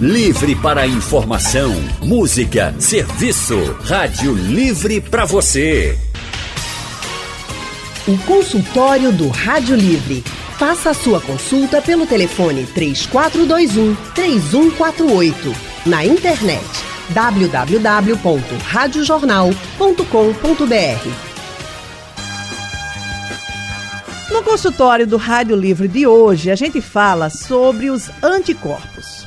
Livre para informação, música, serviço. Rádio Livre para você. O consultório do Rádio Livre. Faça a sua consulta pelo telefone 3421 3148. Na internet www.radiojornal.com.br. No consultório do Rádio Livre de hoje, a gente fala sobre os anticorpos.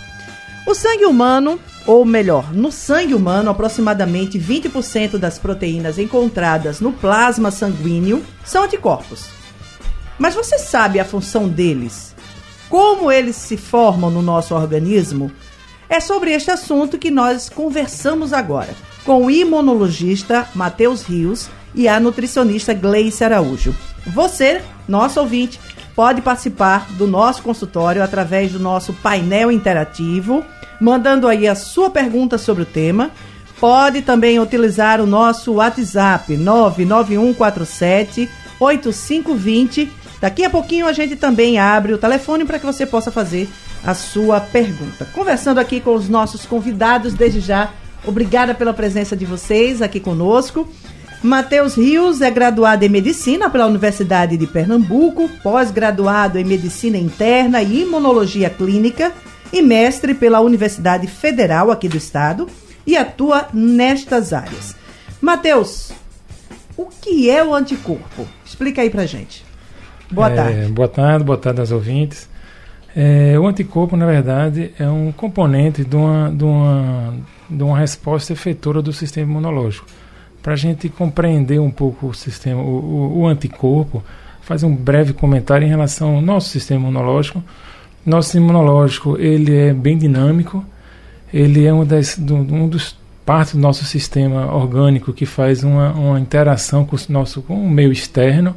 O sangue humano, ou melhor, no sangue humano, aproximadamente 20% das proteínas encontradas no plasma sanguíneo são anticorpos. Mas você sabe a função deles? Como eles se formam no nosso organismo? É sobre este assunto que nós conversamos agora com o imunologista Matheus Rios e a nutricionista Gleice Araújo. Você, nosso ouvinte, pode participar do nosso consultório através do nosso painel interativo, mandando aí a sua pergunta sobre o tema. Pode também utilizar o nosso WhatsApp 99147 8520. Daqui a pouquinho a gente também abre o telefone para que você possa fazer a sua pergunta. Conversando aqui com os nossos convidados desde já. Obrigada pela presença de vocês aqui conosco. Matheus Rios é graduado em Medicina pela Universidade de Pernambuco, pós-graduado em Medicina Interna e Imunologia Clínica e mestre pela Universidade Federal aqui do Estado e atua nestas áreas. Matheus, o que é o anticorpo? Explica aí pra gente. Boa é, tarde. Boa tarde, boa tarde aos ouvintes. É, o anticorpo, na verdade, é um componente de uma, de uma, de uma resposta efetora do sistema imunológico para a gente compreender um pouco o sistema, o, o, o, anticorpo, fazer um breve comentário em relação ao nosso sistema imunológico. Nosso imunológico ele é bem dinâmico, ele é um, das, um dos partes do nosso sistema orgânico que faz uma, uma interação com o nosso com o meio externo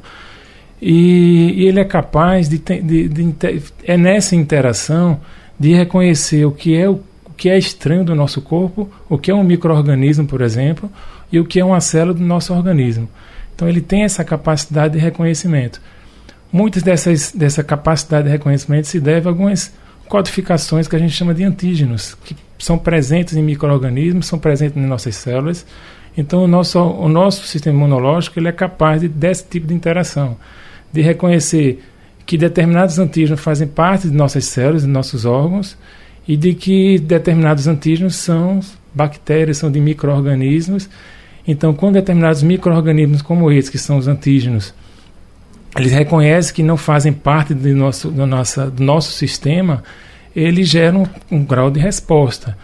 e, e ele é capaz de, de, de, de, é nessa interação de reconhecer o que é o, o que é estranho do nosso corpo, o que é um microorganismo, por exemplo, e o que é uma célula do nosso organismo. Então ele tem essa capacidade de reconhecimento. Muitas dessas dessa capacidade de reconhecimento se deve a algumas codificações que a gente chama de antígenos, que são presentes em microorganismos, são presentes em nossas células. Então o nosso o nosso sistema imunológico ele é capaz de desse tipo de interação, de reconhecer que determinados antígenos fazem parte de nossas células, de nossos órgãos, e de que determinados antígenos são bactérias, são de microorganismos então, quando determinados micro-organismos como esses, que são os antígenos, eles reconhecem que não fazem parte do nosso, do nossa, do nosso sistema, eles geram um, um grau de resposta.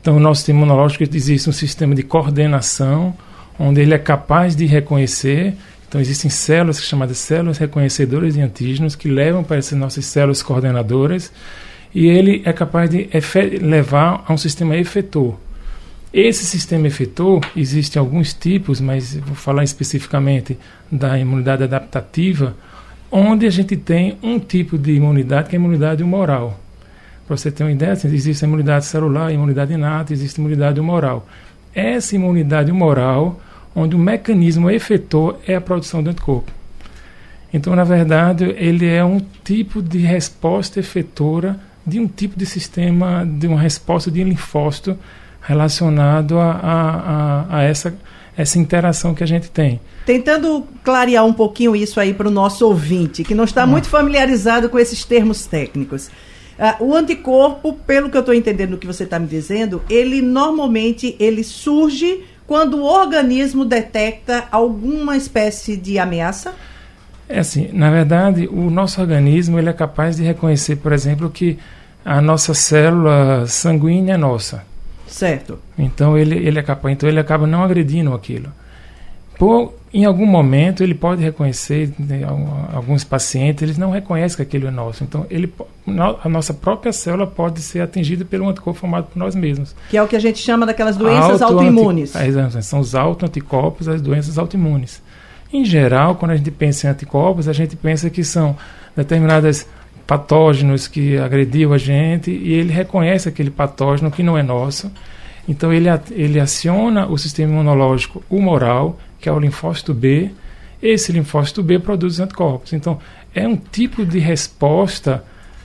Então, o nosso sistema imunológico existe um sistema de coordenação, onde ele é capaz de reconhecer. Então, existem células chamadas células reconhecedoras de antígenos, que levam para essas nossas células coordenadoras, e ele é capaz de levar a um sistema efetor. Esse sistema efetor, existem alguns tipos, mas vou falar especificamente da imunidade adaptativa, onde a gente tem um tipo de imunidade que é a imunidade humoral. Para você ter uma ideia, assim, existe a imunidade celular, a imunidade inata, existe a imunidade humoral. Essa imunidade humoral, onde o mecanismo efetor é a produção do anticorpo. Então, na verdade, ele é um tipo de resposta efetora de um tipo de sistema, de uma resposta de linfócito relacionado a, a, a, a essa, essa interação que a gente tem. Tentando clarear um pouquinho isso aí para o nosso ouvinte, que não está muito familiarizado com esses termos técnicos. Uh, o anticorpo, pelo que eu estou entendendo do que você está me dizendo, ele normalmente ele surge quando o organismo detecta alguma espécie de ameaça? É assim, na verdade, o nosso organismo ele é capaz de reconhecer, por exemplo, que a nossa célula sanguínea é nossa. Certo. Então ele, ele, acaba, então ele acaba não agredindo aquilo. Por, em algum momento ele pode reconhecer, né, alguns pacientes, eles não reconhecem que aquilo é nosso. Então ele, a nossa própria célula pode ser atingida pelo anticorpo formado por nós mesmos. Que é o que a gente chama daquelas doenças Auto autoimunes. Anti, são os autoanticorpos, as doenças autoimunes. Em geral, quando a gente pensa em anticorpos, a gente pensa que são determinadas patógenos que agrediu a gente e ele reconhece aquele patógeno que não é nosso. Então ele, ele aciona o sistema imunológico humoral, que é o linfócito B. Esse linfócito B produz anticorpos. Então é um tipo de resposta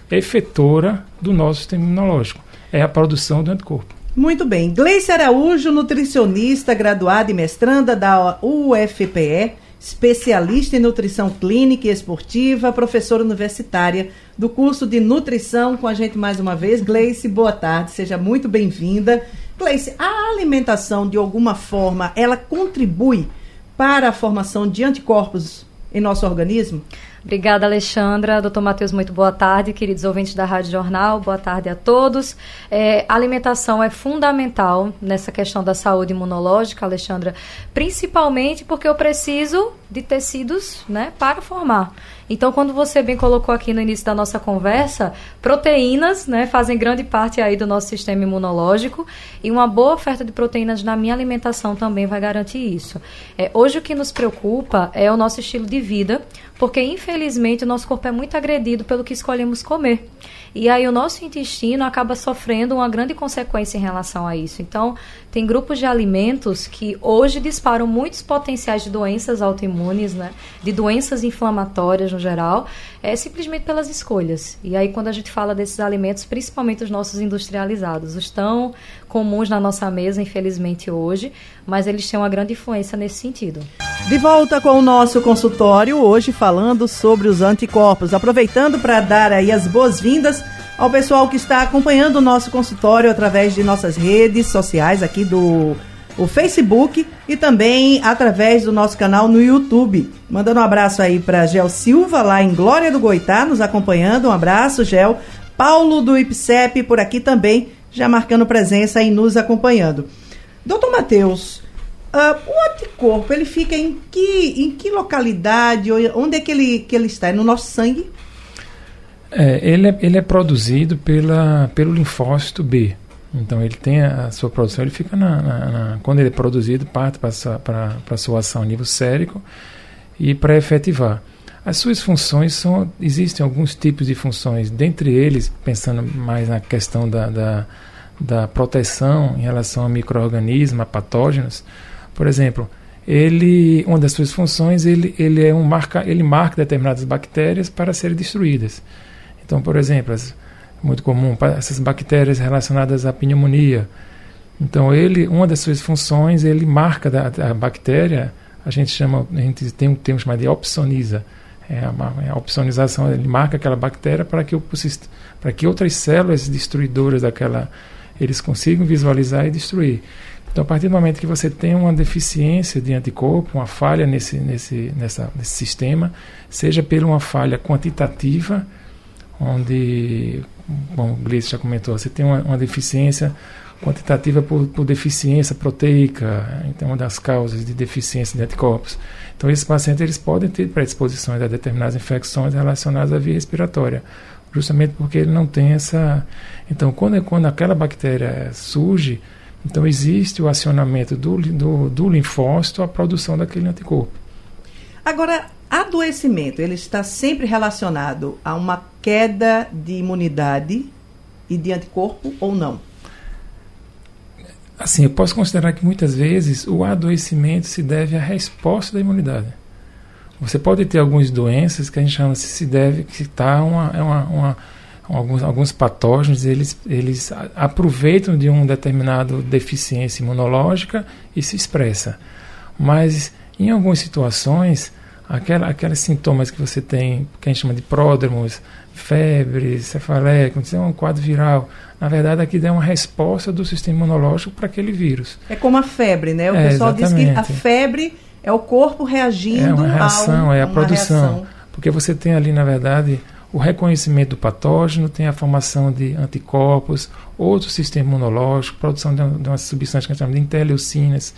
efetora do nosso sistema imunológico. É a produção do anticorpo. Muito bem. Gleice Araújo, nutricionista, graduada e mestranda da UFPE, especialista em nutrição clínica e esportiva, professora universitária do curso de nutrição com a gente mais uma vez. Gleice, boa tarde, seja muito bem-vinda. Gleice, a alimentação, de alguma forma, ela contribui para a formação de anticorpos em nosso organismo? Obrigada, Alexandra. Doutor Matheus, muito boa tarde. Queridos ouvintes da Rádio Jornal, boa tarde a todos. É, alimentação é fundamental nessa questão da saúde imunológica, Alexandra, principalmente porque eu preciso de tecidos né, para formar. Então, quando você bem colocou aqui no início da nossa conversa, proteínas né, fazem grande parte aí do nosso sistema imunológico e uma boa oferta de proteínas na minha alimentação também vai garantir isso. É, hoje o que nos preocupa é o nosso estilo de vida, porque infelizmente o nosso corpo é muito agredido pelo que escolhemos comer. E aí o nosso intestino acaba sofrendo uma grande consequência em relação a isso. Então, tem grupos de alimentos que hoje disparam muitos potenciais de doenças autoimunes, né? De doenças inflamatórias no geral, é simplesmente pelas escolhas. E aí quando a gente fala desses alimentos, principalmente os nossos industrializados, os tão comuns na nossa mesa, infelizmente hoje, mas eles têm uma grande influência nesse sentido. De volta com o nosso consultório, hoje falando sobre os anticorpos, aproveitando para dar aí as boas-vindas ao pessoal que está acompanhando o nosso consultório através de nossas redes sociais aqui do o Facebook e também através do nosso canal no YouTube. Mandando um abraço aí para Gel Silva, lá em Glória do Goitá, nos acompanhando. Um abraço, Gel. Paulo do IPSEP por aqui também, já marcando presença e nos acompanhando. Doutor Matheus, uh, o anticorpo, ele fica em que, em que localidade? Onde é que ele, que ele está? É no nosso sangue? É, ele, é, ele é produzido pela, pelo linfócito B. Então ele tem a, sua produção, ele fica na, na, na, quando ele é produzido, parte para a sua ação a nível sérico e para efetivar. As suas funções são. Existem alguns tipos de funções, dentre eles, pensando mais na questão da, da, da proteção em relação a micro-organismos, a patógenos. Por exemplo, ele, uma das suas funções, ele, ele, é um marca, ele marca determinadas bactérias para serem destruídas. Então, por exemplo, as, muito comum essas bactérias relacionadas à pneumonia. Então, ele, uma das suas funções, ele marca da, bactéria, a gente chama, a gente tem um termo chamado de opsoniza. É a, é a opsonização, ele marca aquela bactéria para que, para que outras células destruidoras daquela, eles consigam visualizar e destruir. Então, a partir do momento que você tem uma deficiência de anticorpo, uma falha nesse, nesse, nessa, nesse sistema, seja por uma falha quantitativa, onde, bom, o Gleice já comentou, você tem uma, uma deficiência quantitativa por, por, deficiência proteica, então uma das causas de deficiência de anticorpos. Então esses pacientes eles podem ter predisposições a determinadas infecções relacionadas à via respiratória, justamente porque ele não tem essa. Então quando quando aquela bactéria surge, então existe o acionamento do, do, do linfócito à produção daquele anticorpo. Agora Adoecimento, ele está sempre relacionado a uma queda de imunidade e de anticorpo ou não? Assim, eu posso considerar que muitas vezes o adoecimento se deve à resposta da imunidade. Você pode ter algumas doenças que a gente chama se se deve que está uma, é uma, uma, alguns, alguns patógenos eles, eles aproveitam de uma determinada deficiência imunológica e se expressa. Mas em algumas situações aquela, aqueles sintomas que você tem, que a gente chama de pródromos, febre, cefaleia, quando é um quadro viral, na verdade aqui dá uma resposta do sistema imunológico para aquele vírus. É como a febre, né? O é, pessoal exatamente. diz que a febre é o corpo reagindo É uma reação, é a produção. Reação. Porque você tem ali, na verdade, o reconhecimento do patógeno, tem a formação de anticorpos, outro sistema imunológico, produção de uma, de uma substância que a gente chama de interleucinas,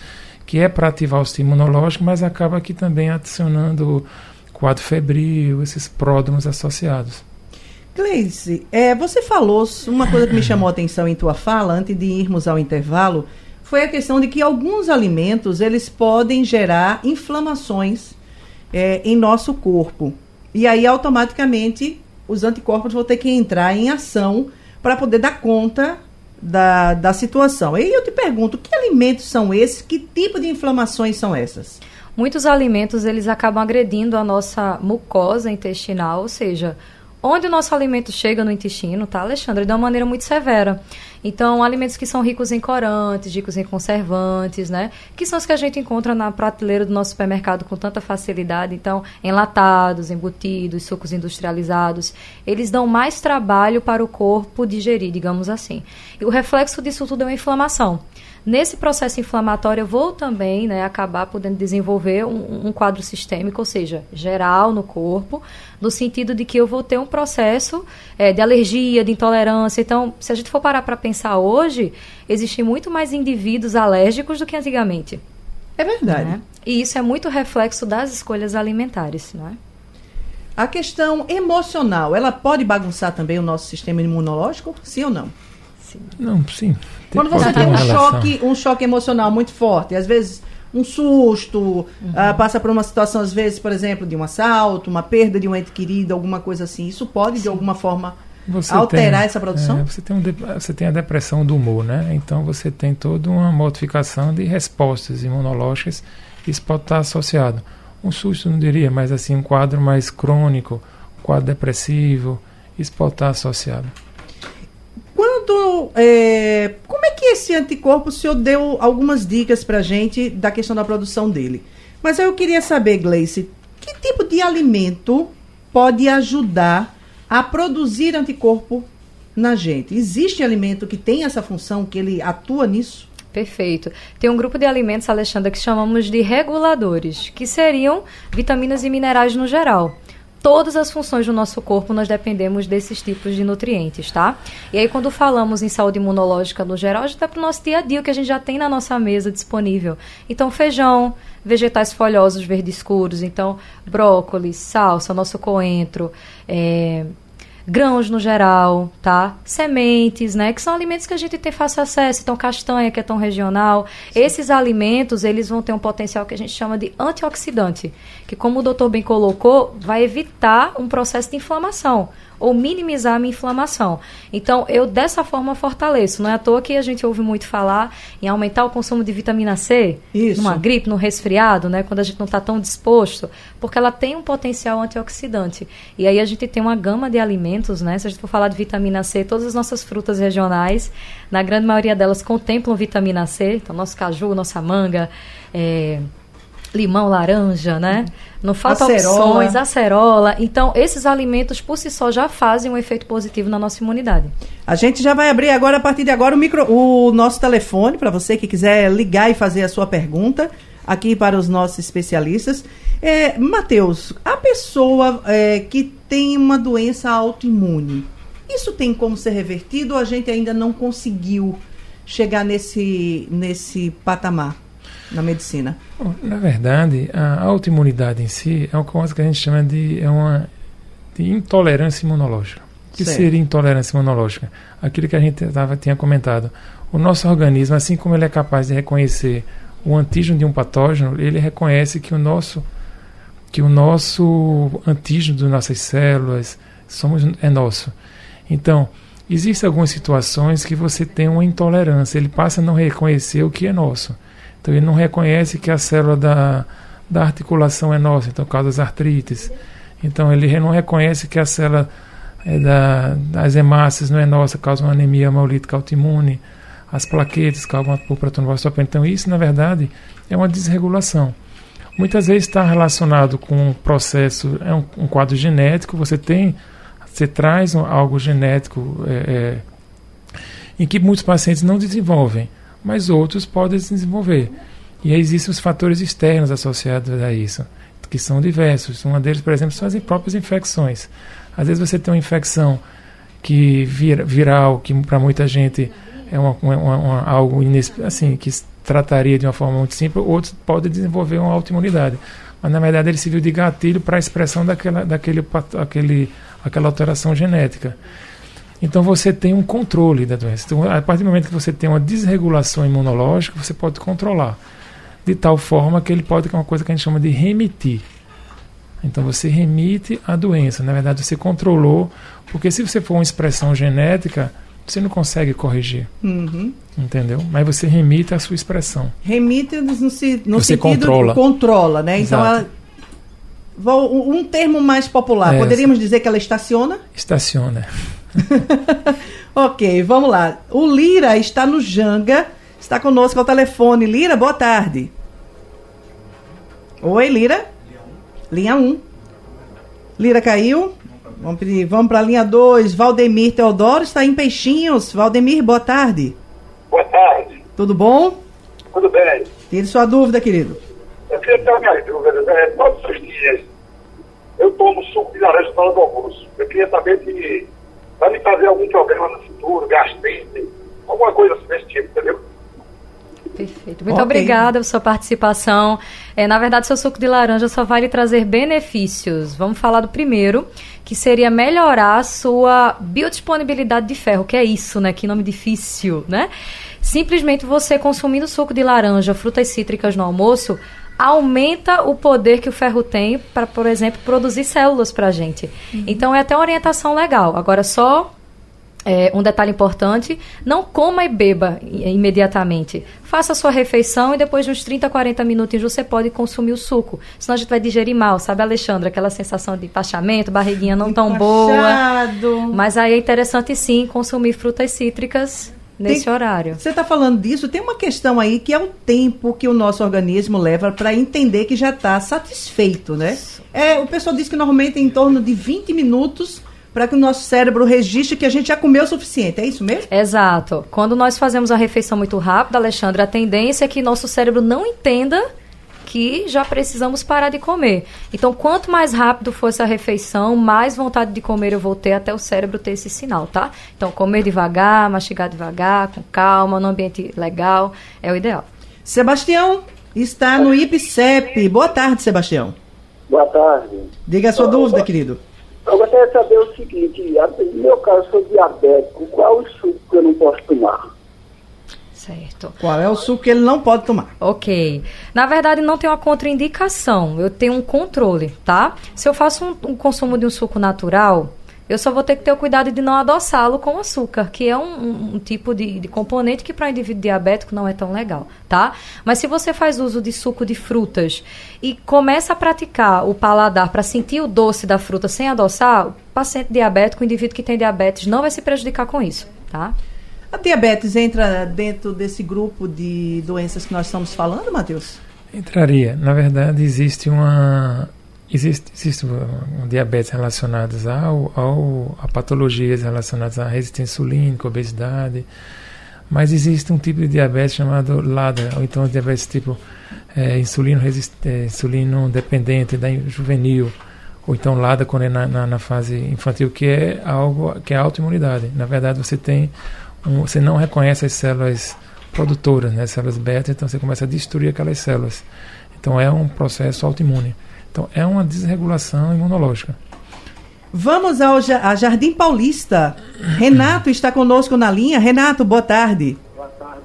que é para ativar o sistema imunológico, mas acaba aqui também adicionando quadro febril, esses pródromos associados. Gleice, é, você falou uma coisa que me chamou a atenção em tua fala, antes de irmos ao intervalo, foi a questão de que alguns alimentos eles podem gerar inflamações é, em nosso corpo. E aí, automaticamente, os anticorpos vão ter que entrar em ação para poder dar conta da, da situação. E eu te pergunto, que alimentos são esses? Que tipo de inflamações são essas? Muitos alimentos eles acabam agredindo a nossa mucosa intestinal, ou seja, onde o nosso alimento chega no intestino, tá, Alexandre, de uma maneira muito severa. Então, alimentos que são ricos em corantes, ricos em conservantes, né? Que são os que a gente encontra na prateleira do nosso supermercado com tanta facilidade. Então, enlatados, embutidos, sucos industrializados, eles dão mais trabalho para o corpo digerir, digamos assim. E o reflexo disso tudo é uma inflamação. Nesse processo inflamatório, eu vou também né, acabar podendo desenvolver um, um, quadro sistêmico, ou seja, geral no corpo, no sentido de que eu vou ter um processo é, de alergia, de intolerância. Então, se a gente for parar para pensar hoje, existem muito mais indivíduos alérgicos do que antigamente. É verdade. Né? E isso é muito reflexo das escolhas alimentares, não é? A questão emocional, ela pode bagunçar também o nosso sistema imunológico? Sim ou não? Sim. Não, sim. Quando você tem um choque, um choque emocional muito forte, às vezes um susto, uhum. uh, passa por uma situação, às vezes, por exemplo, de um assalto, uma perda de um ente querido, alguma coisa assim. Isso pode, Sim. de alguma forma, você alterar tem, essa produção? É, você, tem um você tem a depressão do humor, né? Então você tem toda uma modificação de respostas imunológicas. Isso pode estar associado. Um susto, não diria, mas assim, um quadro mais crônico, um quadro depressivo, isso pode estar associado. Quando. É, como é que esse anticorpo, o senhor deu algumas dicas pra gente da questão da produção dele. Mas eu queria saber, Gleice, que tipo de alimento pode ajudar a produzir anticorpo na gente? Existe alimento que tem essa função, que ele atua nisso? Perfeito. Tem um grupo de alimentos, Alexandra, que chamamos de reguladores, que seriam vitaminas e minerais no geral todas as funções do nosso corpo nós dependemos desses tipos de nutrientes, tá? E aí quando falamos em saúde imunológica no geral, a gente tá para o nosso dia a dia, o que a gente já tem na nossa mesa disponível. Então feijão, vegetais folhosos verdes escuros, então brócolis, salsa, nosso coentro, é, grãos no geral, tá? Sementes, né? Que são alimentos que a gente tem fácil acesso. Então, castanha, que é tão regional. Sim. Esses alimentos, eles vão ter um potencial que a gente chama de antioxidante, que como o doutor bem colocou, vai evitar um processo de inflamação ou minimizar a minha inflamação. Então, eu dessa forma fortaleço. Não é à toa que a gente ouve muito falar em aumentar o consumo de vitamina C, Isso. numa gripe, num resfriado, né, quando a gente não está tão disposto, porque ela tem um potencial antioxidante. E aí a gente tem uma gama de alimentos, né? Se a gente for falar de vitamina C, todas as nossas frutas regionais, na grande maioria delas contemplam vitamina C, então nosso caju, nossa manga, é, limão, laranja, né? Não falta acerola. opções, acerola. Então, esses alimentos por si só já fazem um efeito positivo na nossa imunidade. A gente já vai abrir agora, a partir de agora, o, micro, o nosso telefone para você que quiser ligar e fazer a sua pergunta aqui para os nossos especialistas. É, Matheus, a pessoa é, que tem uma doença autoimune, isso tem como ser revertido ou a gente ainda não conseguiu chegar nesse, nesse patamar? Na medicina? Na verdade, a autoimunidade em si é uma coisa que a gente chama de, é uma, de intolerância imunológica. O que certo. seria intolerância imunológica? Aquilo que a gente tava, tinha comentado. O nosso organismo, assim como ele é capaz de reconhecer o antígeno de um patógeno, ele reconhece que o nosso que o nosso antígeno das nossas células somos é nosso. Então, existem algumas situações que você tem uma intolerância, ele passa a não reconhecer o que é nosso. Então ele não reconhece que a célula da, da articulação é nossa, então causa artrites. Então ele não reconhece que a célula é da, das hemácias não é nossa, causa uma anemia hemolítica autoimune. As plaquetas causam por protonocitopenia. Então isso, na verdade, é uma desregulação. Muitas vezes está relacionado com um processo, é um, um, quadro genético, você tem, você traz um, algo genético é, é, em que muitos pacientes não desenvolvem mas outros podem se desenvolver. E existem os fatores externos associados a isso, que são diversos. Um deles, por exemplo, são as próprias infecções. Às vezes você tem uma infecção que vira, viral, que para muita gente é uma, uma, uma, algo assim que trataria de uma forma muito simples, outros podem desenvolver uma autoimunidade. Mas na verdade ele serviu de gatilho para a expressão daquela, daquele, aquele, aquela alteração genética. Então você tem um controle da doença. Então, a partir do momento que você tem uma desregulação imunológica, você pode controlar. De tal forma que ele pode, que é uma coisa que a gente chama de remitir. Então você remite a doença. Na verdade, você controlou, porque se você for uma expressão genética, você não consegue corrigir. Uhum. Entendeu? Mas você remite a sua expressão. Remite no, no você controla. controla, né? Então ela vou, um termo mais popular, É, poderíamos dizer que ela estaciona? Estaciona. ok, vamos lá. O Lira está no Janga, está conosco ao telefone. Lira, boa tarde. Oi, Lira. Linha 1. Lira caiu. Vamos, vamos para a linha 2. Valdemir Teodoro está em Peixinhos. Valdemir, boa tarde. Boa tarde. Tudo bom? Tudo bem? Tire sua dúvida, querido. Eu queria ter minhas dúvidas. É, todos os dias eu tomo suco de laranja na hora do almoço. Eu queria saber se vai me trazer algum problema no futuro, gastrite, alguma coisa assim desse tipo, entendeu? Perfeito. Muito Ok. obrigada por sua participação. É, na verdade, seu suco de laranja só vai lhe trazer benefícios. Vamos falar do primeiro, que seria melhorar a sua biodisponibilidade de ferro, que é isso, né? Que nome difícil, né? Simplesmente você consumindo suco de laranja, frutas cítricas no almoço, aumenta o poder que o ferro tem para, por exemplo, produzir células para a gente. Então é até uma orientação legal. Agora só é, um detalhe importante: não coma e beba imediatamente. Faça a sua refeição e depois de uns 30, 40 minutinhos você pode consumir o suco. Senão a gente vai digerir mal, sabe, Alexandra? Aquela sensação de empachamento, barriguinha não tão boa. Machado. Mas aí é interessante sim consumir frutas cítricas nesse Tem- horário. Você está falando disso, tem uma questão aí que é o tempo que o nosso organismo leva para entender que já está satisfeito, né? É, o pessoal diz que normalmente é em torno de 20 minutos para que o nosso cérebro registre que a gente já comeu o suficiente. É isso mesmo? Exato. Quando nós fazemos uma refeição muito rápida, Alexandre, a tendência é que nosso cérebro não entenda que já precisamos parar de comer. Então, quanto mais rápido for essa refeição, mais vontade de comer eu vou ter até o cérebro ter esse sinal, tá? Então, comer devagar, mastigar devagar, com calma, num ambiente legal, é o ideal. Sebastião está no IPCEP. Boa tarde, Sebastião. Boa tarde. Diga a sua dúvida, querido. Eu gostaria de saber o seguinte, no meu caso, eu sou diabético, qual o suco que eu não posso tomar? Certo. Qual é o suco que ele não pode tomar? Ok. Na verdade, não tem uma contraindicação. Eu tenho um controle, tá? Se eu faço um, um consumo de um suco natural, eu só vou ter que ter o cuidado de não adoçá-lo com açúcar, que é um, um- um tipo de, de componente que para um indivíduo diabético não é tão legal, tá? Mas se você faz uso de suco de frutas e começa a praticar o paladar para sentir o doce da fruta sem adoçar, o paciente diabético, o indivíduo que tem diabetes, não vai se prejudicar com isso, tá? A diabetes entra dentro desse grupo de doenças que nós estamos falando, Matheus? Entraria. Na verdade, existe uma. Existe, existe um, diabetes relacionados ao, ao, a patologias relacionadas à resistência insulínica, obesidade, mas existe um tipo de diabetes chamado LADA, ou então diabetes tipo é, insulino, resist, é, insulino dependente da in- juvenil, ou então LADA quando é na, na, na fase infantil, que é algo que é autoimunidade. Na verdade, você tem um, você não reconhece as células produtoras, né, células beta, então você começa a destruir aquelas células. Então é um processo autoimune. Então é uma desregulação imunológica. Vamos ao Ja- a Jardim Paulista. Renato está conosco na linha. Renato, boa tarde. Boa tarde.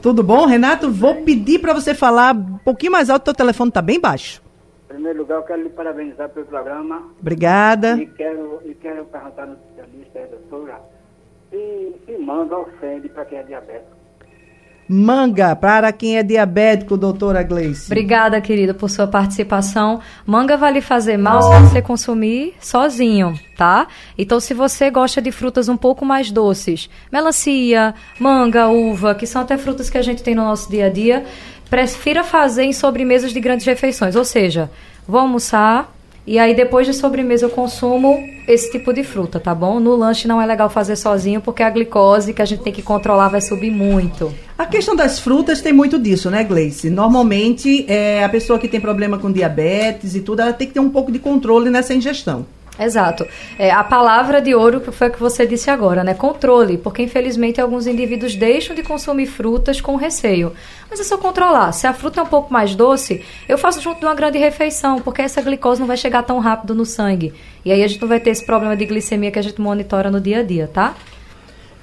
Tudo bom, Renato? Vou pedir para você falar um pouquinho mais alto, teu telefone está bem baixo. Em primeiro lugar, eu quero lhe parabenizar pelo programa Obrigada. e quero, e quero perguntar no especialista, doutora, se, se manga ofende para quem é diabético. Manga, para quem é diabético, doutora Gleice. Obrigada, querida, por sua participação. Manga vai lhe fazer mal se você consumir sozinho, tá? Então, se você gosta de frutas um pouco mais doces, melancia, manga, uva, que são até frutas que a gente tem no nosso dia a dia, prefira fazer em sobremesas de grandes refeições. Ou seja, vou almoçar e aí depois de sobremesa eu consumo esse tipo de fruta, tá bom? No lanche não é legal fazer sozinho porque a glicose que a gente tem que controlar vai subir muito. A questão das frutas tem muito disso, né, Gleice? Normalmente, é, a pessoa que tem problema com diabetes e tudo, ela tem que ter um pouco de controle nessa ingestão. Exato. É, a palavra de ouro que foi o que você disse agora, né? Controle, porque infelizmente alguns indivíduos deixam de consumir frutas com receio. Mas é só controlar. Se a fruta é um pouco mais doce, eu faço junto de uma grande refeição, porque essa glicose não vai chegar tão rápido no sangue. E aí a gente não vai ter esse problema de glicemia que a gente monitora no dia a dia, tá?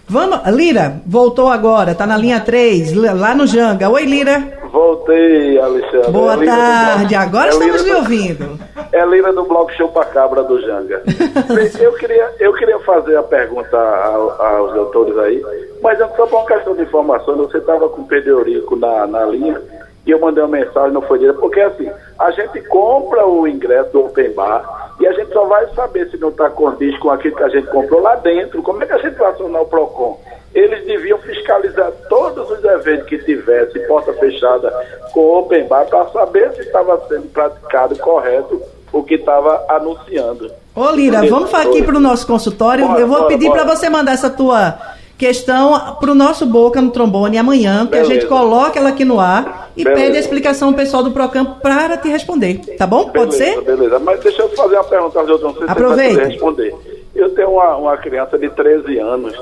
Vamos, Lira, voltou agora, tá na linha 3, lá no Janga. Oi, Lira. Voltei, Alexandre. Boa É tarde, Bloco- agora é estamos lhe do- ouvindo. É Lira do Bloco Cabra do Janga. eu, queria, eu queria fazer a pergunta ao- aos doutores aí, mas é só por uma questão de informação, você estava com o Pedro Eurico na, na linha, e eu mandei uma mensagem, não foi direto, porque assim, a gente compra o ingresso do Open Bar e a gente só vai saber se não está condiz com aquilo que a gente comprou lá dentro. Como é que a gente vai acionar o PROCON? Eles deviam fiscalizar todos os eventos que tivesse porta fechada com Open Bar para saber se estava sendo praticado correto o que estava anunciando. Ô Lira, vamos aqui para o nosso consultório. Bora, eu vou bora, pedir para você mandar essa tua questão para o nosso Boca no Trombone amanhã, que Beleza. a gente coloca ela aqui no ar e beleza. pede a explicação ao pessoal do Procampo para te responder. Tá bom? Pode ser? Beleza, mas deixa eu fazer uma pergunta, sei se Aproveite. você responder. Eu tenho uma, uma criança de 13 anos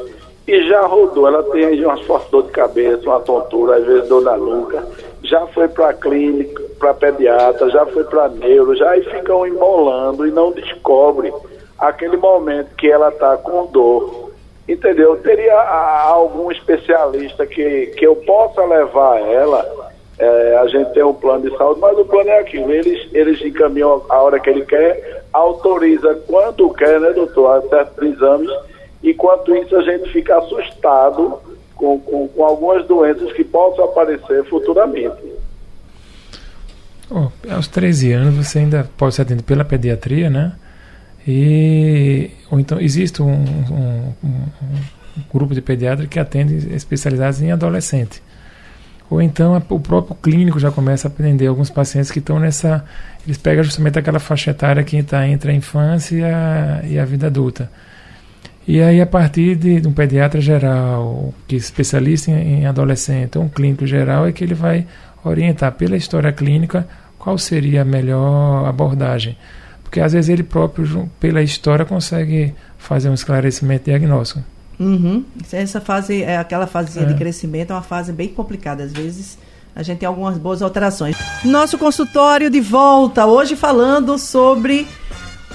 e já rodou, ela tem umas fortes dor de cabeça, uma tontura, às vezes dor na nuca, já foi para clínica, para pediatra, já foi para neuro, já aí ficam embolando e não descobre aquele momento que ela está com dor entendeu? Teria algum especialista que, que eu possa levar ela. É, a gente tem um plano de saúde, mas o plano é aquilo. Eles, eles encaminham a hora que ele quer, autoriza quando quer, né, doutor, certos exames. E quanto isso a gente fica assustado com, com, com algumas doenças que possam aparecer futuramente. Oh, aos 13 anos você ainda pode ser atendido pela pediatria, né? E, ou então existe um, um, um, grupo de pediatras que atende especializados em adolescente. Ou então o próprio clínico já começa a atender alguns pacientes que estão nessa. Eles pegam justamente aquela faixa etária que está entre a infância e a, e a vida adulta. E aí, a partir de, de um pediatra geral, que é especialista em, em adolescente, um clínico geral, é que ele vai orientar pela história clínica qual seria a melhor abordagem porque às vezes ele próprio, pela história, consegue fazer um esclarecimento diagnóstico. Uhum. Essa fase, é aquela fase é. de crescimento, é uma fase bem complicada. Às vezes a gente tem algumas boas alterações. Nosso consultório de volta, hoje falando sobre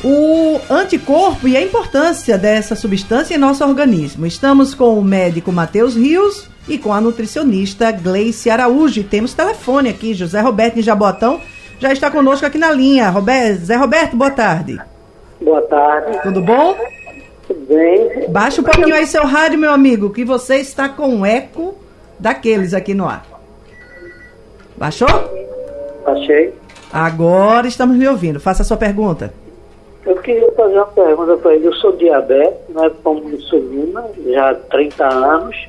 o anticorpo e a importância dessa substância em nosso organismo. Estamos com o médico Matheus Rios e com a nutricionista Gleice Araújo. E temos telefone aqui, José Roberto em Jabotão já está conosco aqui na linha. Roberto, Zé Roberto, boa tarde. Boa tarde. Tudo bom? Tudo bem. Baixa um pouquinho aí seu rádio, meu amigo, que você está com um eco daqueles aqui no ar. Baixou? Baixei. Agora estamos me ouvindo. Faça a sua pergunta. Eu queria fazer uma pergunta para ele. Eu sou diabético, né, como insulina, já há 30 anos.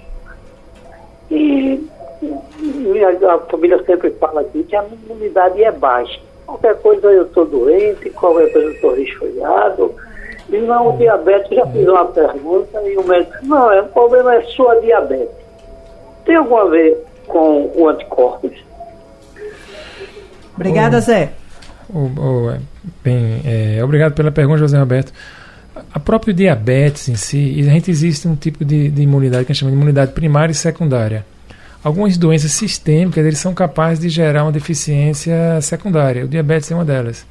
E a família sempre fala aqui que a imunidade é baixa. Qualquer coisa eu estou doente, qualquer coisa eu estou resfriado. E não, o diabetes, já fiz uma pergunta e o médico não, é, o problema é sua diabetes. Tem algum a ver com o anticorpos? Obrigada, Zé. bem, é, obrigado pela pergunta, José Roberto. A própria diabetes em si, a gente existe um tipo de, de imunidade que a gente chama de imunidade primária e secundária algumas doenças sistêmicas eles são capazes de gerar uma deficiência secundária. O diabetes é uma delas.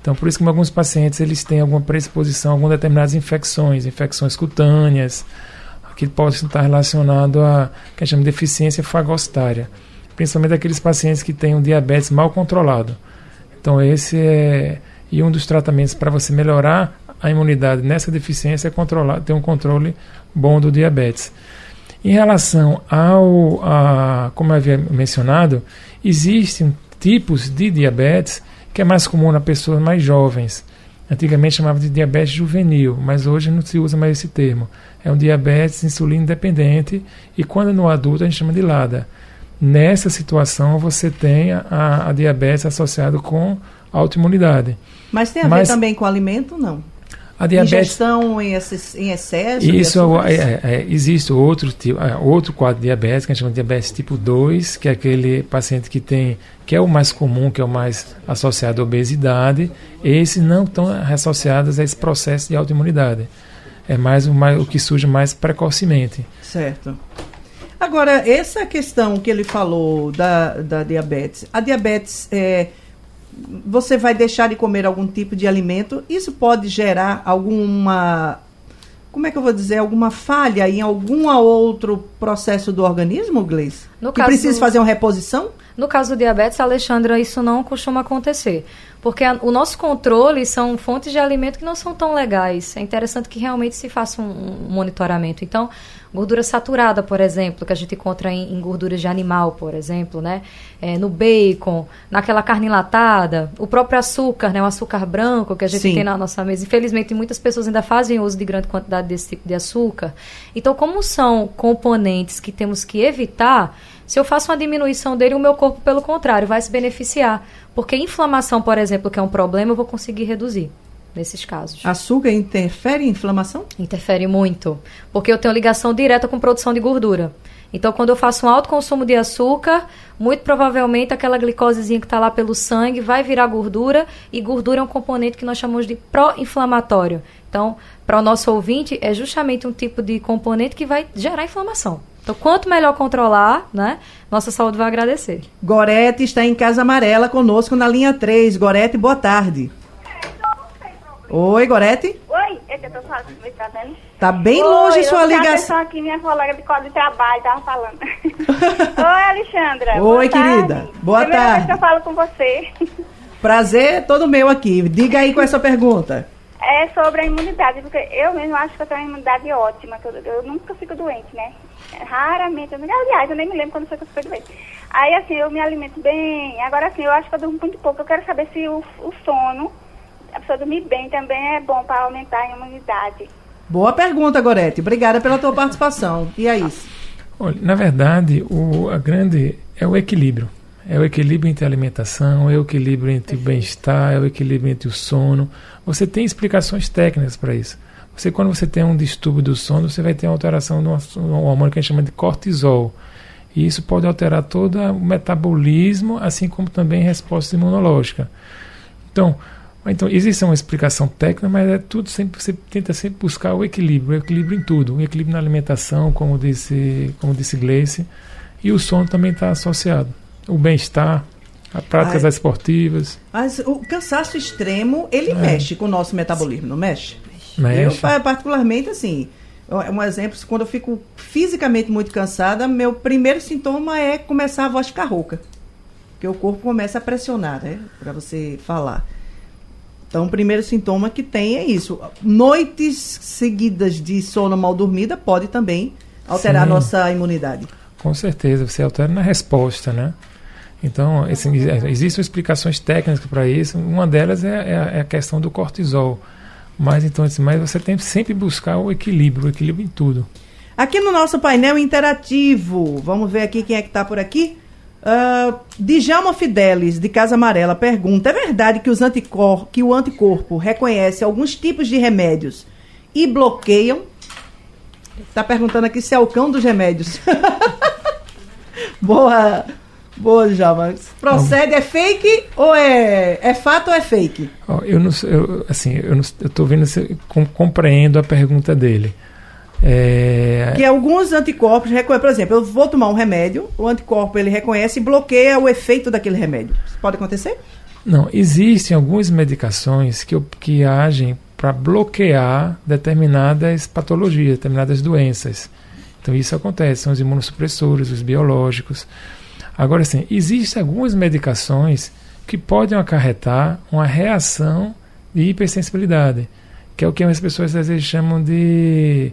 Então, por isso que alguns pacientes eles têm alguma predisposição a algumas determinadas infecções, infecções cutâneas, que possam estar relacionado a que a gente chama de deficiência fagostária, principalmente aqueles pacientes que têm um diabetes mal controlado. Então, esse é e um dos tratamentos para você melhorar a imunidade nessa deficiência é controlar, ter um controle bom do diabetes. Em relação ao, a, como eu havia mencionado, existem tipos de diabetes que é mais comum nas pessoas mais jovens. Antigamente chamava de diabetes juvenil, mas hoje não se usa mais esse termo. É um diabetes insulina independente e quando no adulto a gente chama de LADA. Nessa situação você tem a, a diabetes associada com autoimunidade. Mas tem a mas, ver também com alimento, não? A diabetes, Ingestão em, em excesso? Isso, é, é, é, existe outro, tipo, é, outro quadro de diabetes, que a gente chama de diabetes tipo 2, que é aquele paciente que tem, que é o mais comum, que é o mais associado à obesidade. Esses não estão associados a esse processo de autoimunidade. É mais o, mais, o que surge mais precocemente. Certo. Agora, essa questão que ele falou da, da diabetes, a diabetes é você vai deixar de comer algum tipo de alimento, isso pode gerar alguma como é que eu vou dizer, alguma falha em algum outro processo do organismo, Gleice? No que caso, precisa fazer uma reposição? No caso do diabetes, Alexandra, isso não costuma acontecer. Porque a, o nosso controle são fontes de alimento que não são tão legais. É interessante que realmente se faça um, um monitoramento. Então, Gordura saturada, por exemplo, que a gente encontra em, em gorduras de animal, por exemplo, né? É, no bacon, naquela carne enlatada, o próprio açúcar, né? O açúcar branco que a gente Sim. tem na nossa mesa. Infelizmente, muitas pessoas ainda fazem uso de grande quantidade desse tipo de açúcar. Então, como são componentes que temos que evitar, se eu faço uma diminuição dele, o meu corpo, pelo contrário, vai se beneficiar. Porque inflamação, por exemplo, que é um problema, eu vou conseguir reduzir nesses casos. Açúcar interfere em inflamação? Interfere muito, porque eu tenho ligação direta com produção de gordura. Então, quando eu faço um alto consumo de açúcar, muito provavelmente aquela glicosezinha que está lá pelo sangue vai virar gordura, e gordura é um componente que nós chamamos de pró-inflamatório. Então, para o nosso ouvinte, é justamente um tipo de componente que vai gerar inflamação. Então, quanto melhor controlar, né, nossa saúde vai agradecer. Gorete está em Casa Amarela conosco na linha 3. Gorete, boa tarde. Oi, Gorete. Oi, é que eu tô falando, me tá vendo? Tá bem Oi, longe sua eu ligação. atenção aqui, minha colega de código de trabalho tava falando. Oi, Alexandra. Oi, boa querida. tarde. Boa Primeira tarde. vez que eu falo com você. Prazer todo meu aqui. Diga aí com essa pergunta. É sobre a imunidade, porque eu mesmo acho que eu tenho uma imunidade ótima. que Eu, eu nunca fico doente, né? Raramente. Eu, aliás, eu nem me lembro quando foi que eu fiquei doente. Aí, assim, eu me alimento bem. Agora, assim, eu acho que eu durmo muito pouco. Eu quero saber se o, o sono, a pessoa dormir bem também é bom para aumentar a imunidade. Boa pergunta, Gorete. Obrigada pela tua participação. E aí? Olha, na verdade, o a grande é o equilíbrio. É o equilíbrio entre a alimentação, é o equilíbrio entre o bem-estar, é o equilíbrio entre o sono. Você tem explicações técnicas para isso. Você, quando você tem um distúrbio do sono, você vai ter uma alteração de um hormônio que a gente chama de cortisol. E isso pode alterar todo o metabolismo, assim como também resposta imunológica. Então, então existe uma explicação técnica, mas é tudo sempre você tenta sempre buscar o equilíbrio, o equilíbrio em tudo, o equilíbrio na alimentação, como disse, como disse Gleice, e o sono também está associado. O bem-estar, as práticas Ai. esportivas, Mas o cansaço extremo, ele mexe com o nosso metabolismo, não mexe? Eu, mexe. pa- particularmente, assim, um exemplo, quando eu fico fisicamente muito cansada, meu primeiro sintoma é começar a voz ficar rouca. Porque o corpo começa a pressionar, né? Pra você falar. Então, o primeiro sintoma que tem é isso. Noites seguidas de sono mal dormida pode também alterar a Sim. nossa imunidade. Com certeza, você altera na resposta, né? Então, assim, existem explicações técnicas para isso. Uma delas é, é a- é a questão do cortisol. Mas então, assim, mas você tem que sempre buscar o equilíbrio, o equilíbrio em tudo. Aqui no nosso painel interativo, vamos ver aqui quem é que está por aqui. Uh, Djalma Fidelis, de Casa Amarela, pergunta: é verdade que, os anticor que o anticorpo reconhece alguns tipos de remédios e bloqueiam? Está perguntando aqui se é o cão dos remédios. boa, boa, Djalma. Procede, é fake ou é, é fato ou é fake? Ó, eu não sei, eu, assim, eu não, eu tô vendo se com, compreendo a pergunta dele. É, Que alguns anticorpos reconhecem, por exemplo, eu vou tomar um remédio, o anticorpo ele reconhece e bloqueia o efeito daquele remédio. Isso pode acontecer? Não, existem algumas medicações que, que agem para bloquear determinadas patologias, determinadas doenças. Então isso acontece, são os imunossupressores, os biológicos. Agora sim, existem algumas medicações que podem acarretar uma reação de hipersensibilidade, que é o que as pessoas às vezes chamam de,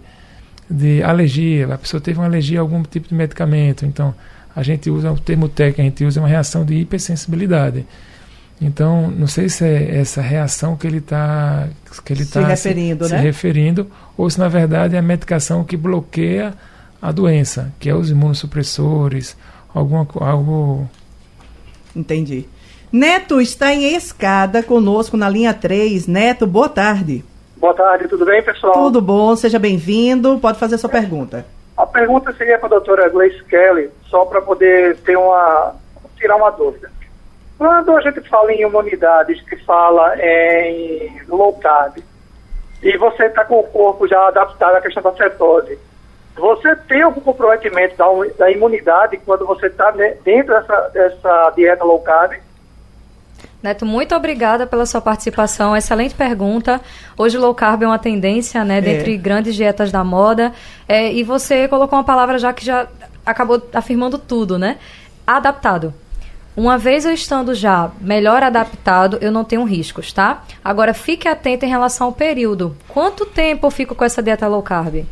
de alergia. A pessoa teve uma alergia a algum tipo de medicamento, então a gente usa o termo técnico, a gente usa uma reação de hipersensibilidade. Então, não sei se é essa reação que ele está que ele Se tá referindo, se, né? se referindo, ou se na verdade é a medicação que bloqueia a doença, que é os imunossupressores, alguma algo Entendi. Neto está em escada conosco na linha 3. Neto, boa tarde. Boa tarde, tudo bem, pessoal? Tudo bom? Seja bem-vindo. Pode fazer sua pergunta. A pergunta seria para a doutora Gleice Kelly, só para poder ter uma. tirar uma dúvida. Quando a gente fala em imunidade, que fala em low carb, e você está com o corpo já adaptado à questão da cetose, você tem algum comprometimento da, da imunidade quando você está dentro dessa, dessa dieta low carb? Neto, muito obrigada pela sua participação. Excelente pergunta. Hoje, low carb é uma tendência, né, dentre grandes dietas da moda. É, e você colocou uma palavra já que já acabou afirmando tudo, né? Adaptado. Uma vez eu estando já melhor adaptado, eu não tenho riscos, tá? Agora, fique atento em relação ao período. Quanto tempo eu fico com essa dieta low carb?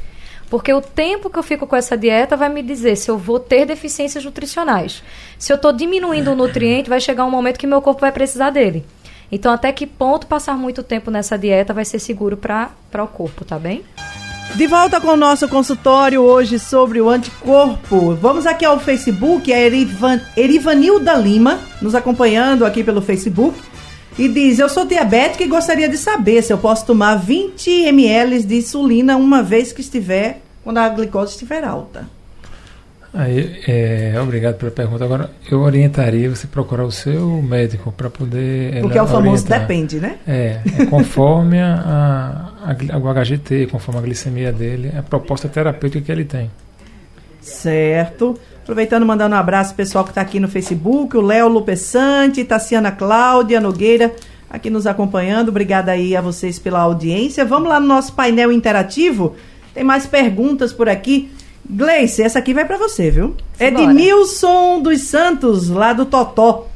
Porque o tempo que eu fico com essa dieta vai me dizer se eu vou ter deficiências nutricionais. Se eu estou diminuindo o nutriente, vai chegar um momento que meu corpo vai precisar dele. Então, até que ponto passar muito tempo nessa dieta vai ser seguro para o corpo, tá bem? De volta com o nosso consultório hoje sobre o anticorpo. Vamos aqui ao Facebook, a Erivan, Erivanilda Lima, nos acompanhando aqui pelo Facebook. E diz: Eu sou diabética e gostaria de saber se eu posso tomar 20 ml de insulina uma vez que estiver, quando a glicose estiver alta. Aí, é, obrigado pela pergunta. Agora, eu orientaria você procurar o seu médico para poder. Porque é o famoso orientar. depende, né? É, é conforme a, a, o HGT, conforme a glicemia dele, a proposta terapêutica que ele tem. Certo. Aproveitando, mandando um abraço pessoal que está aqui no Facebook, o Léo Lupessante, Tassiana Cláudia Nogueira, aqui nos acompanhando. Obrigada aí a vocês pela audiência. Vamos lá no nosso painel interativo. Tem mais perguntas por aqui. Gleice, essa aqui vai para você, viu? É de Nilson dos Santos, lá do Totó.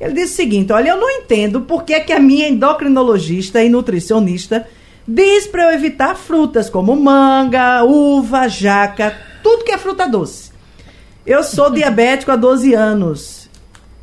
Ele disse o seguinte: Olha, eu não entendo por que, é que a minha endocrinologista e nutricionista diz para eu evitar frutas como manga, uva, jaca, tudo que é fruta doce. Eu sou diabético há 12 anos.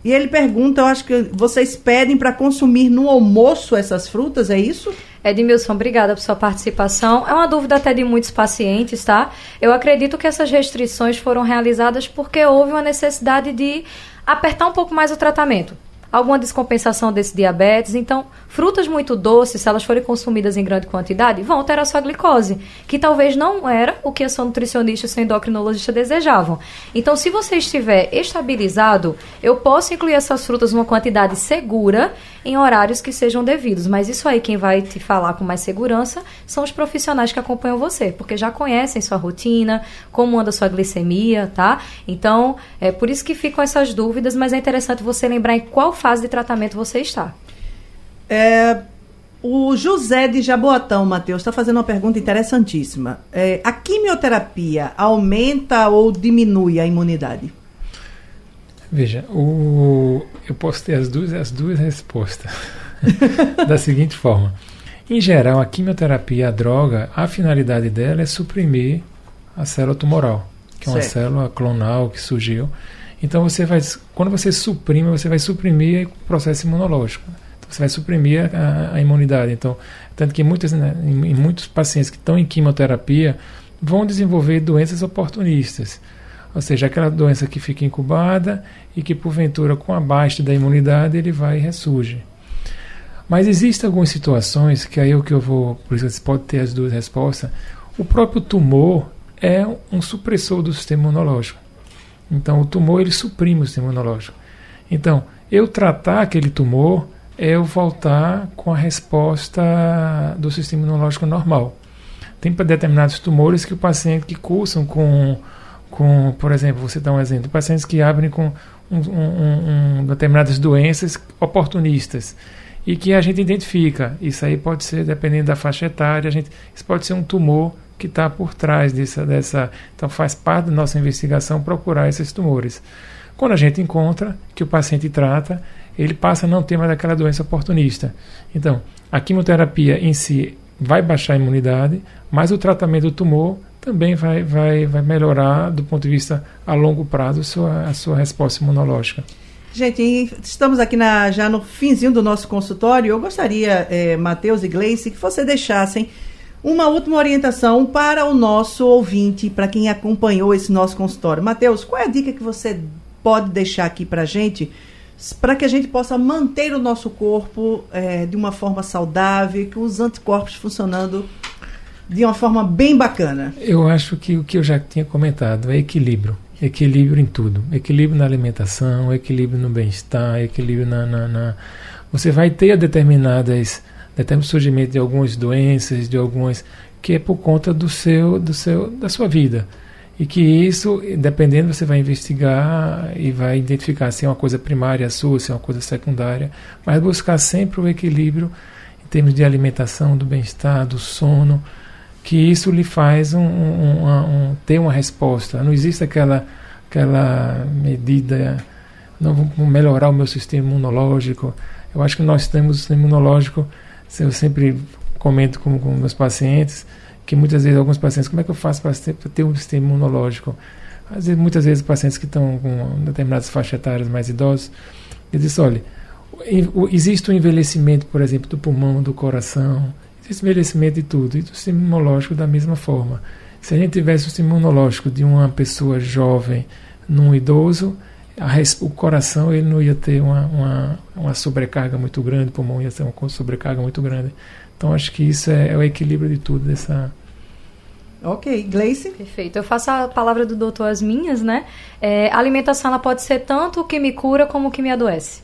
E ele pergunta: Eu acho que vocês pedem para consumir no almoço essas frutas, é isso? Edmilson, obrigada por sua participação. É uma dúvida até de muitos pacientes, tá? Eu acredito que essas restrições foram realizadas porque houve uma necessidade de apertar um pouco mais o tratamento. Alguma descompensação desse diabetes. Então, frutas muito doces, se elas forem consumidas em grande quantidade, vão alterar sua glicose, que talvez não era o que a sua nutricionista e seu endocrinologista desejavam. Então, se você estiver estabilizado, eu posso incluir essas frutas numa quantidade segura em horários que sejam devidos. Mas isso aí, quem vai te falar com mais segurança são os profissionais que acompanham você, porque já conhecem sua rotina, como anda sua glicemia, tá? Então, é por isso que ficam essas dúvidas, mas é interessante você lembrar em qual fase de tratamento você está. É, o José de Jaboatão, Matheus, está fazendo uma pergunta interessantíssima. É, a quimioterapia aumenta ou diminui a imunidade? Veja, o, eu posso ter as duas, as duas respostas da seguinte forma. Em geral, a quimioterapia, a droga, a finalidade dela é suprimir a célula tumoral, que é uma célula clonal que surgiu. Então você vai, quando você suprime, você vai suprimir o processo imunológico. Você vai suprimir a, a imunidade. Então, tanto que muitas, né, em, em muitos pacientes que estão em quimioterapia vão desenvolver doenças oportunistas. Ou seja, aquela doença que fica incubada e que, porventura, com a baixa da imunidade, ele vai e ressurge. Mas existem algumas situações que aí é o que eu vou, por isso você pode ter as duas respostas. O próprio tumor é um supressor do sistema imunológico. Então, o tumor ele suprime o sistema imunológico. Então, eu tratar aquele tumor eu voltar com a resposta do sistema imunológico normal. Tem determinados tumores que o paciente que cursam com, com, por exemplo, você dá um exemplo, pacientes que abrem com um, um, um, determinadas doenças oportunistas e que a gente identifica. Isso aí pode ser, dependendo da faixa etária, a gente, isso pode ser um tumor que está por trás dessa, dessa. Então, faz parte da nossa investigação procurar esses tumores. Quando a gente encontra, que o paciente trata, ele passa a não ter mais aquela doença oportunista. Então, a quimioterapia em si vai baixar a imunidade, mas o tratamento do tumor também vai, vai, vai melhorar, do ponto de vista a longo prazo, a sua, a sua resposta imunológica. Gente, estamos aqui na, já no finzinho do nosso consultório. Eu gostaria, eh, Matheus e Gleice, que você deixassem uma última orientação para o nosso ouvinte, para quem acompanhou esse nosso consultório. Matheus, qual é a dica que você pode deixar aqui para a gente, para que a gente possa manter o nosso corpo eh, de uma forma saudável, que os anticorpos funcionando de uma forma bem bacana? Eu acho que o que eu já tinha comentado é equilíbrio. Equilíbrio em tudo. Equilíbrio na alimentação, equilíbrio no bem-estar, equilíbrio na, na, na, Você vai ter determinadas. determinado surgimento de algumas doenças, de algumas. que é por conta do seu, do seu, da sua vida. E que isso, dependendo, você vai investigar e vai identificar se é uma coisa primária sua, se é uma coisa secundária, mas buscar sempre o equilíbrio em termos de alimentação, do bem-estar, do sono que isso lhe faz um, um, um, um, ter uma resposta. Não existe aquela, aquela medida, não vou melhorar o meu sistema imunológico. Eu acho que nós temos o sistema imunológico, eu sempre comento com, com meus pacientes, que muitas vezes alguns pacientes, como é que eu faço para ter um sistema imunológico? Às vezes, muitas vezes pacientes que estão com determinadas faixas etárias mais idosos, eles dizem, olha, existe um envelhecimento, por exemplo, do pulmão, do coração, existe envelhecimento de tudo, e do sistema imunológico da mesma forma. Se a gente tivesse o sistema imunológico de uma pessoa jovem num idoso, o coração ele não ia ter uma, uma, uma, sobrecarga muito grande, o pulmão ia ter uma sobrecarga muito grande. Então acho que isso é, é o equilíbrio de tudo dessa. Ok, Gleice? Perfeito. Eu faço a palavra do doutor as minhas, né? É, a alimentação ela pode ser tanto o que me cura como o que me adoece.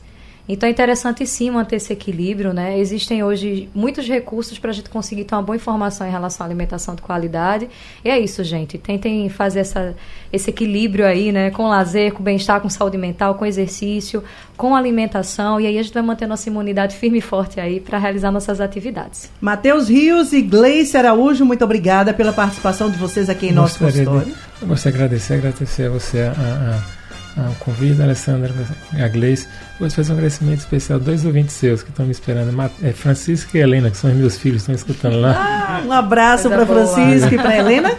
Então é interessante sim manter esse equilíbrio, né? Existem hoje muitos recursos para a gente conseguir ter uma boa informação em relação à alimentação de qualidade. E é isso, gente. Tentem fazer essa, esse equilíbrio aí, né? Com lazer, com bem-estar, com saúde mental, com exercício, com alimentação. E aí a gente vai manter nossa imunidade firme e forte aí para realizar nossas atividades. Matheus Rios e Gleice Araújo, muito obrigada pela participação de vocês aqui em nosso consultório. De, eu gostaria de agradecer, agradecer a você a, a ah, o convite, Alessandra, a Gleice. Vou fazer um agradecimento especial a dois ouvintes seus que estão me esperando. É Francisco e Helena, que são meus filhos, estão escutando lá. Ah, um abraço para Francisco e para Helena.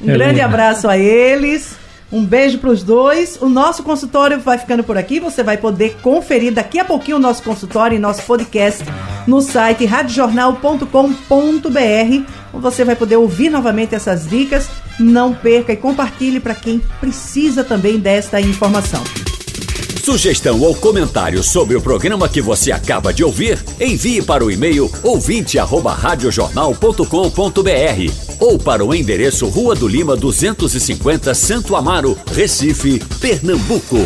Um Helena. grande abraço a eles. Um beijo para os dois. O nosso consultório vai ficando por aqui. Você vai poder conferir daqui a pouquinho o nosso consultório e nosso podcast no site radiojornal.com.br. Você vai poder ouvir novamente essas dicas. Não perca e compartilhe para quem precisa também desta informação. Sugestão ou comentário sobre o programa que você acaba de ouvir, envie para o e-mail ouvinte@radiojornal.com.br ou para o endereço Rua do Lima 250, Santo Amaro, Recife, Pernambuco.